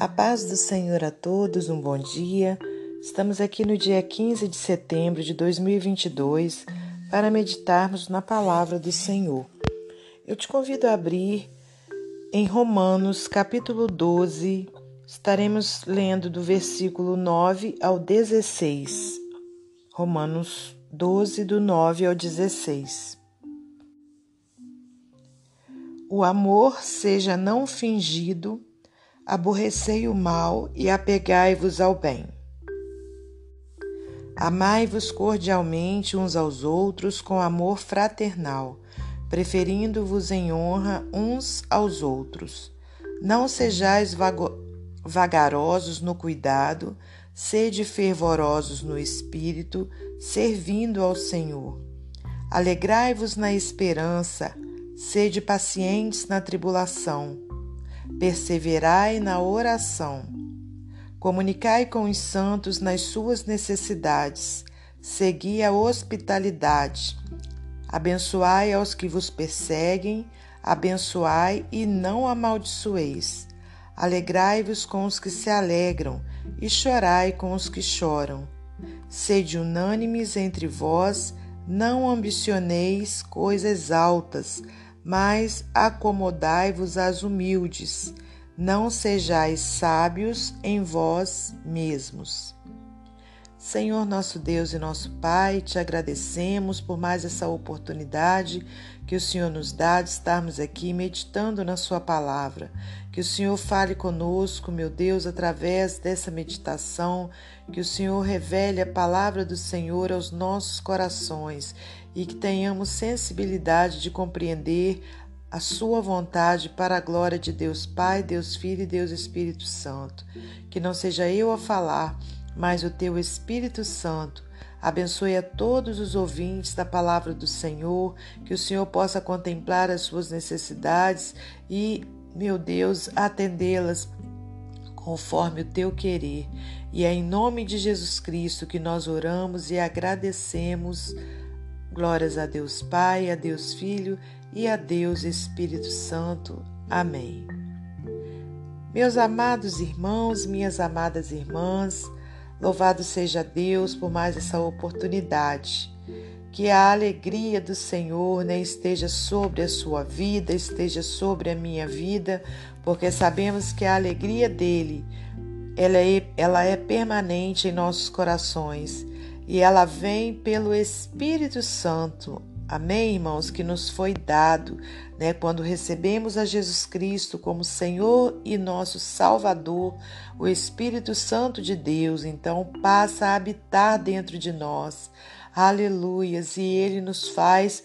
A paz do Senhor a todos, um bom dia. Estamos aqui no dia 15 de setembro de 2022 para meditarmos na palavra do Senhor. Eu te convido a abrir em Romanos, capítulo 12. Estaremos lendo do versículo 9 ao 16. Romanos 12, do 9 ao 16. O amor seja não fingido aborrecei o mal e apegai-vos ao bem. Amai-vos cordialmente uns aos outros com amor fraternal, preferindo-vos em honra uns aos outros. Não sejais vagarosos no cuidado, sede fervorosos no espírito, servindo ao Senhor. Alegrai-vos na esperança, sede pacientes na tribulação perseverai na oração. Comunicai com os santos nas suas necessidades, segui a hospitalidade. Abençoai aos que vos perseguem, abençoai e não amaldiçoeis. Alegrai-vos com os que se alegram e chorai com os que choram. Sede unânimes entre vós, não ambicioneis coisas altas, mas acomodai-vos às humildes, não sejais sábios em vós mesmos. Senhor nosso Deus e nosso Pai, te agradecemos por mais essa oportunidade que o Senhor nos dá de estarmos aqui meditando na Sua palavra. Que o Senhor fale conosco, meu Deus, através dessa meditação, que o Senhor revele a palavra do Senhor aos nossos corações e que tenhamos sensibilidade de compreender a Sua vontade para a glória de Deus Pai, Deus Filho e Deus Espírito Santo. Que não seja eu a falar, mas o Teu Espírito Santo. Abençoe a todos os ouvintes da palavra do Senhor, que o Senhor possa contemplar as suas necessidades e, meu Deus, atendê-las conforme o teu querer. E é em nome de Jesus Cristo que nós oramos e agradecemos. Glórias a Deus Pai, a Deus Filho e a Deus Espírito Santo. Amém. Meus amados irmãos, minhas amadas irmãs, louvado seja Deus por mais essa oportunidade. Que a alegria do Senhor né, esteja sobre a sua vida, esteja sobre a minha vida, porque sabemos que a alegria dele ela é, ela é permanente em nossos corações e ela vem pelo Espírito Santo. Amém, irmãos, que nos foi dado, né, quando recebemos a Jesus Cristo como Senhor e nosso Salvador, o Espírito Santo de Deus, então passa a habitar dentro de nós. Aleluias, e ele nos faz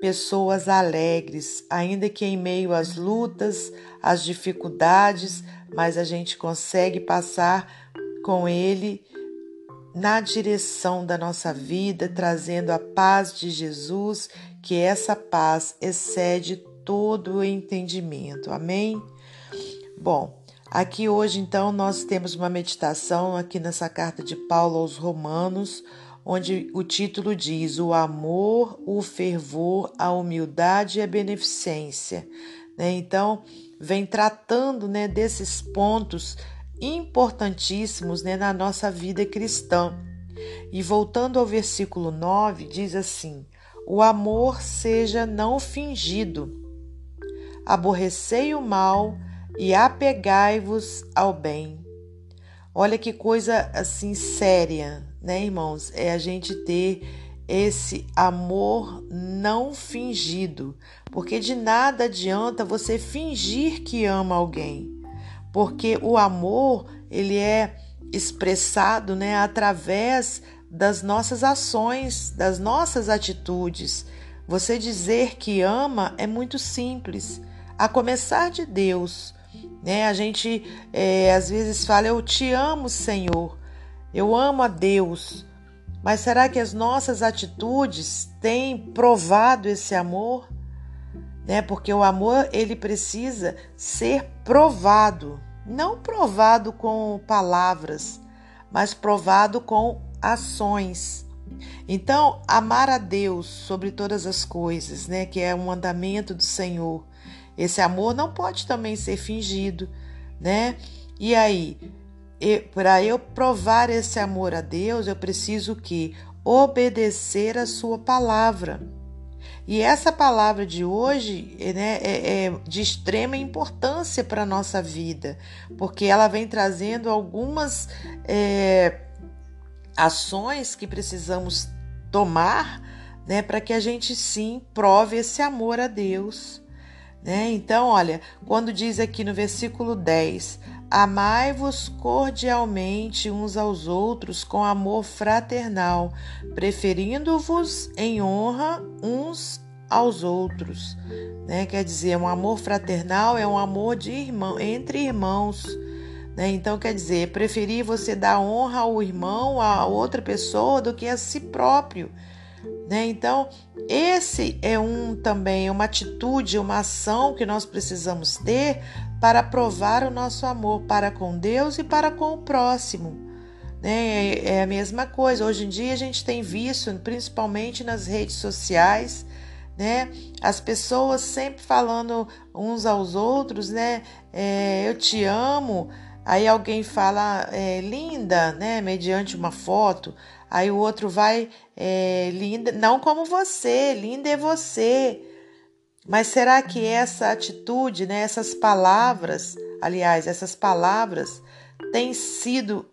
pessoas alegres, ainda que em meio às lutas, às dificuldades, mas a gente consegue passar com ele na direção da nossa vida, trazendo a paz de Jesus, que essa paz excede todo o entendimento. Amém? Bom, aqui hoje então nós temos uma meditação aqui nessa carta de Paulo aos Romanos, onde o título diz: O amor, o fervor, a humildade e a beneficência. Né? Então, vem tratando né, desses pontos importantíssimos né, na nossa vida cristã. E voltando ao versículo 9, diz assim: O amor seja não fingido, aborrecei o mal e apegai-vos ao bem. Olha que coisa assim séria, né, irmãos? É a gente ter esse amor não fingido, porque de nada adianta você fingir que ama alguém porque o amor ele é expressado né, através das nossas ações, das nossas atitudes. Você dizer que ama é muito simples, a começar de Deus. Né? A gente é, às vezes fala, eu te amo, Senhor, eu amo a Deus. Mas será que as nossas atitudes têm provado esse amor? Né? Porque o amor ele precisa ser provado, não provado com palavras, mas provado com ações. Então, amar a Deus sobre todas as coisas, né, que é um mandamento do Senhor. Esse amor não pode também ser fingido, né? E aí, para eu provar esse amor a Deus, eu preciso que obedecer a sua palavra. E essa palavra de hoje né, é, é de extrema importância para a nossa vida, porque ela vem trazendo algumas é, ações que precisamos tomar né, para que a gente sim prove esse amor a Deus. Né? Então, olha, quando diz aqui no versículo 10: Amai-vos cordialmente uns aos outros com amor fraternal, preferindo-vos em honra uns aos outros. Né? Quer dizer, um amor fraternal é um amor de irmão, entre irmãos. Né? Então, quer dizer, preferir você dar honra ao irmão, a outra pessoa, do que a si próprio. Né? Então, esse é um também uma atitude, uma ação que nós precisamos ter para provar o nosso amor para com Deus e para com o próximo. Né? É, é a mesma coisa. Hoje em dia a gente tem visto, principalmente nas redes sociais, né? As pessoas sempre falando uns aos outros, né? É, eu te amo. Aí alguém fala é, linda, né? Mediante uma foto. Aí o outro vai, é, linda, não como você, linda é você. Mas será que essa atitude, né, essas palavras, aliás, essas palavras têm sido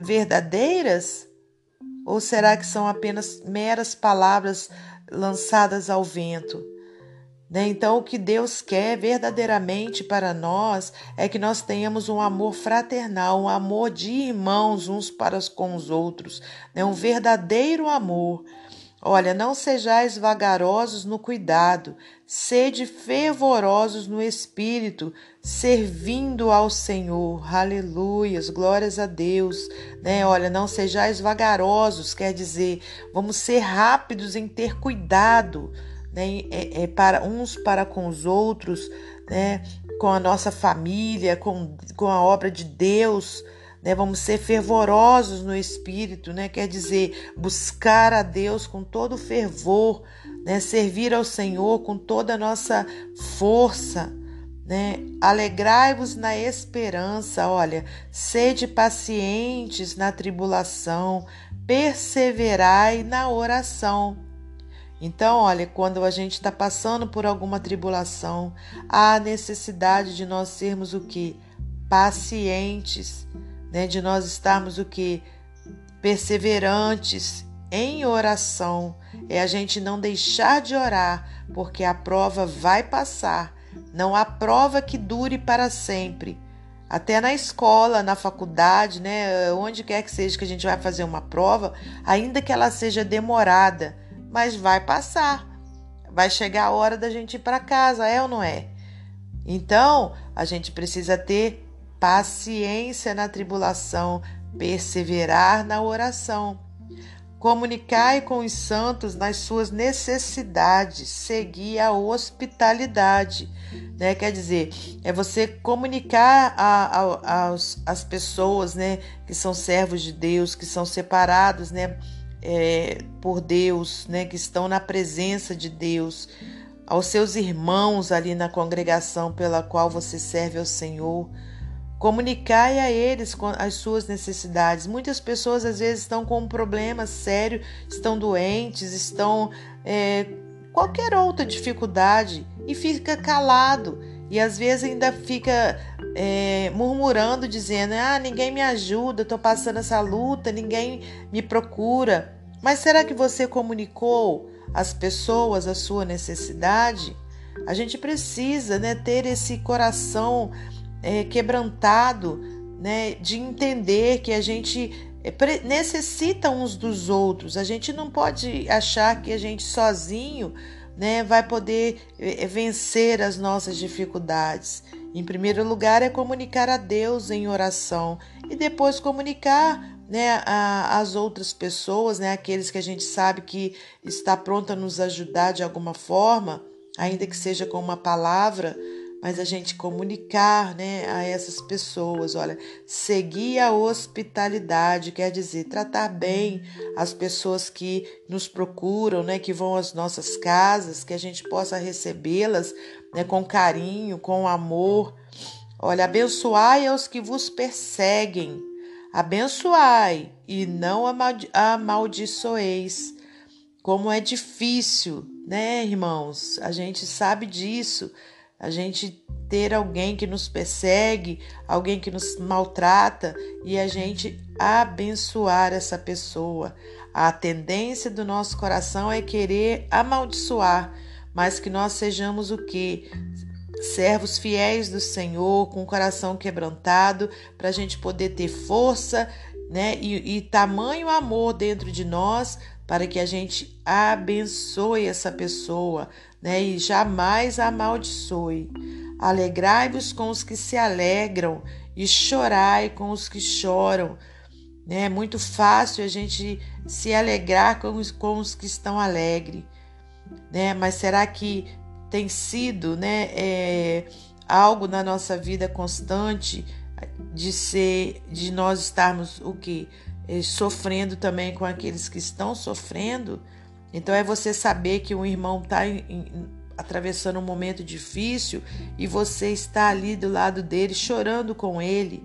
verdadeiras? Ou será que são apenas meras palavras lançadas ao vento? Né? Então, o que Deus quer verdadeiramente para nós é que nós tenhamos um amor fraternal, um amor de irmãos uns para com os outros, né? um verdadeiro amor. Olha, não sejais vagarosos no cuidado, sede fervorosos no espírito, servindo ao Senhor. Aleluias, glórias a Deus. Né? Olha, não sejais vagarosos, quer dizer, vamos ser rápidos em ter cuidado né, é, é para uns para com os outros, né, com a nossa família, com, com a obra de Deus. Né, vamos ser fervorosos no espírito, né, quer dizer, buscar a Deus com todo fervor, né, servir ao Senhor com toda a nossa força. Né? Alegrai-vos na esperança, olha, sede pacientes na tribulação, perseverai na oração. Então, olha, quando a gente está passando por alguma tribulação, há necessidade de nós sermos o que? Pacientes, né? De nós estarmos o que? Perseverantes em oração. É a gente não deixar de orar, porque a prova vai passar. Não há prova que dure para sempre. Até na escola, na faculdade, né, onde quer que seja que a gente vai fazer uma prova, ainda que ela seja demorada, mas vai passar. Vai chegar a hora da gente ir para casa, é ou não é? Então, a gente precisa ter paciência na tribulação, perseverar na oração. Comunicai com os santos nas suas necessidades, seguir a hospitalidade. Né? Quer dizer, é você comunicar a, a, aos, as pessoas né, que são servos de Deus, que são separados né, é, por Deus, né, que estão na presença de Deus, aos seus irmãos ali na congregação pela qual você serve ao Senhor. Comunicai a eles as suas necessidades. Muitas pessoas às vezes estão com um problema sério, estão doentes, estão é, qualquer outra dificuldade e fica calado e às vezes ainda fica é, murmurando, dizendo: Ah, ninguém me ajuda, estou passando essa luta, ninguém me procura. Mas será que você comunicou às pessoas a sua necessidade? A gente precisa né, ter esse coração é, quebrantado né, de entender que a gente é, necessita uns dos outros. A gente não pode achar que a gente sozinho né, vai poder é, vencer as nossas dificuldades. Em primeiro lugar, é comunicar a Deus em oração e depois comunicar né, a, as outras pessoas, né, aqueles que a gente sabe que está pronto a nos ajudar de alguma forma, ainda que seja com uma palavra, mas a gente comunicar né, a essas pessoas, olha, seguir a hospitalidade, quer dizer, tratar bem as pessoas que nos procuram, né, que vão às nossas casas, que a gente possa recebê-las né, com carinho, com amor. Olha, abençoai aos que vos perseguem, abençoai e não amaldiçoeis. Como é difícil, né, irmãos? A gente sabe disso. A gente ter alguém que nos persegue, alguém que nos maltrata e a gente abençoar essa pessoa. A tendência do nosso coração é querer amaldiçoar, mas que nós sejamos o que? Servos fiéis do Senhor, com o coração quebrantado, para a gente poder ter força né, e, e tamanho amor dentro de nós para que a gente abençoe essa pessoa né, e jamais amaldiçoe. Alegrai-vos com os que se alegram e chorai com os que choram. Né? É muito fácil a gente se alegrar com os, com os que estão alegres. Né? Mas será que tem sido né, é, algo na nossa vida constante de ser, de nós estarmos o que? É, sofrendo também com aqueles que estão sofrendo? Então é você saber que um irmão está atravessando um momento difícil e você está ali do lado dele chorando com ele,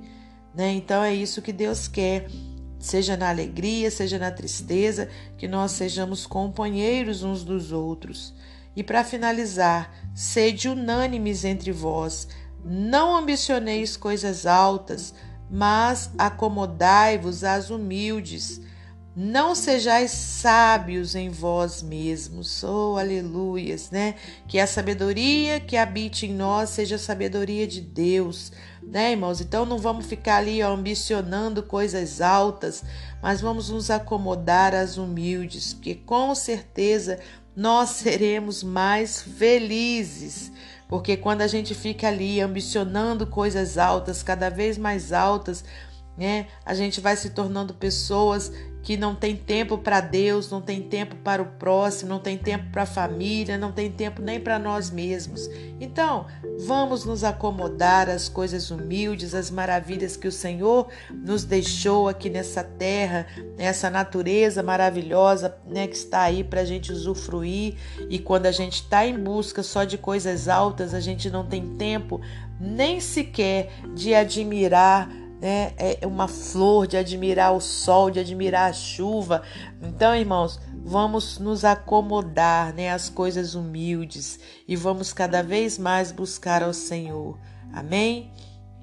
né? Então é isso que Deus quer. Seja na alegria, seja na tristeza, que nós sejamos companheiros uns dos outros. E para finalizar, sede unânimes entre vós, não ambicioneis coisas altas, mas acomodai-vos às humildes. Não sejais sábios em vós mesmos, oh aleluias, né? Que a sabedoria que habite em nós seja a sabedoria de Deus, né, irmãos? Então não vamos ficar ali ó, ambicionando coisas altas, mas vamos nos acomodar às humildes, porque com certeza nós seremos mais felizes. Porque quando a gente fica ali ambicionando coisas altas, cada vez mais altas, né, a gente vai se tornando pessoas que não tem tempo para Deus, não tem tempo para o próximo, não tem tempo para a família, não tem tempo nem para nós mesmos. Então, vamos nos acomodar às coisas humildes, às maravilhas que o Senhor nos deixou aqui nessa terra, nessa natureza maravilhosa né, que está aí para a gente usufruir. E quando a gente está em busca só de coisas altas, a gente não tem tempo nem sequer de admirar né? É uma flor de admirar o sol, de admirar a chuva. Então, irmãos, vamos nos acomodar, né, às coisas humildes e vamos cada vez mais buscar ao Senhor. Amém?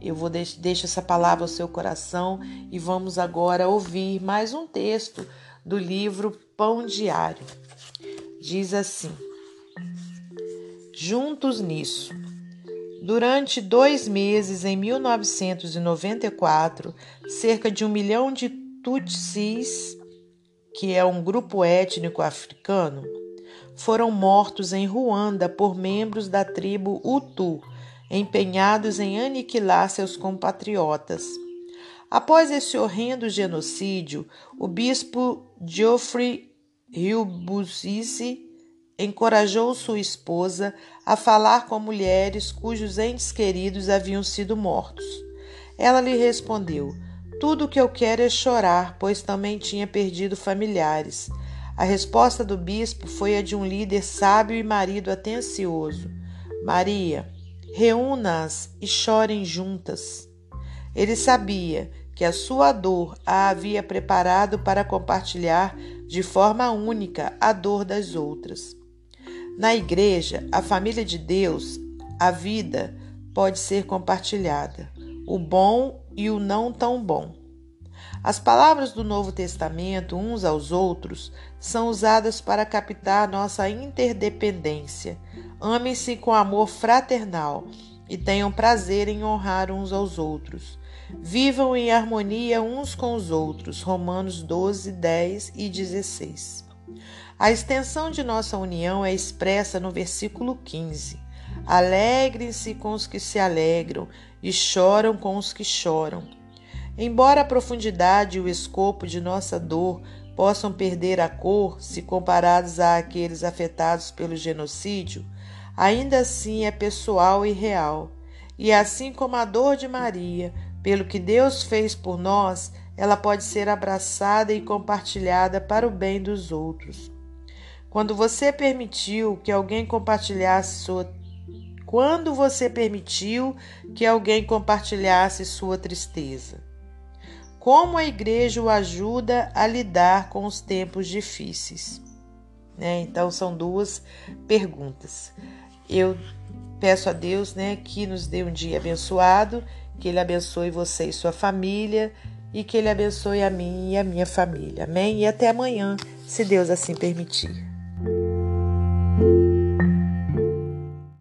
Eu vou deixar deixo essa palavra ao seu coração e vamos agora ouvir mais um texto do livro Pão Diário. Diz assim: Juntos nisso. Durante dois meses, em 1994, cerca de um milhão de Tutsis, que é um grupo étnico africano, foram mortos em Ruanda por membros da tribo Hutu, empenhados em aniquilar seus compatriotas. Após esse horrendo genocídio, o bispo Geoffrey Hilbusisi encorajou sua esposa a falar com mulheres cujos entes queridos haviam sido mortos. Ela lhe respondeu: Tudo o que eu quero é chorar, pois também tinha perdido familiares. A resposta do bispo foi a de um líder sábio e marido atencioso: Maria, reúna-as e chorem juntas. Ele sabia que a sua dor a havia preparado para compartilhar de forma única a dor das outras. Na igreja, a família de Deus, a vida pode ser compartilhada, o bom e o não tão bom. As palavras do Novo Testamento, uns aos outros, são usadas para captar nossa interdependência. Amem-se com amor fraternal e tenham prazer em honrar uns aos outros. Vivam em harmonia uns com os outros. Romanos 12, 10 e 16. A extensão de nossa união é expressa no versículo 15. Alegrem-se com os que se alegram e choram com os que choram. Embora a profundidade e o escopo de nossa dor possam perder a cor se comparados àqueles afetados pelo genocídio, ainda assim é pessoal e real. E assim como a dor de Maria, pelo que Deus fez por nós, ela pode ser abraçada e compartilhada para o bem dos outros. Quando você permitiu que alguém compartilhasse sua Quando você permitiu que alguém compartilhasse sua tristeza? Como a igreja o ajuda a lidar com os tempos difíceis? Né? Então, são duas perguntas. Eu peço a Deus né, que nos dê um dia abençoado, que Ele abençoe você e sua família e que Ele abençoe a mim e a minha família. Amém? E até amanhã, se Deus assim permitir.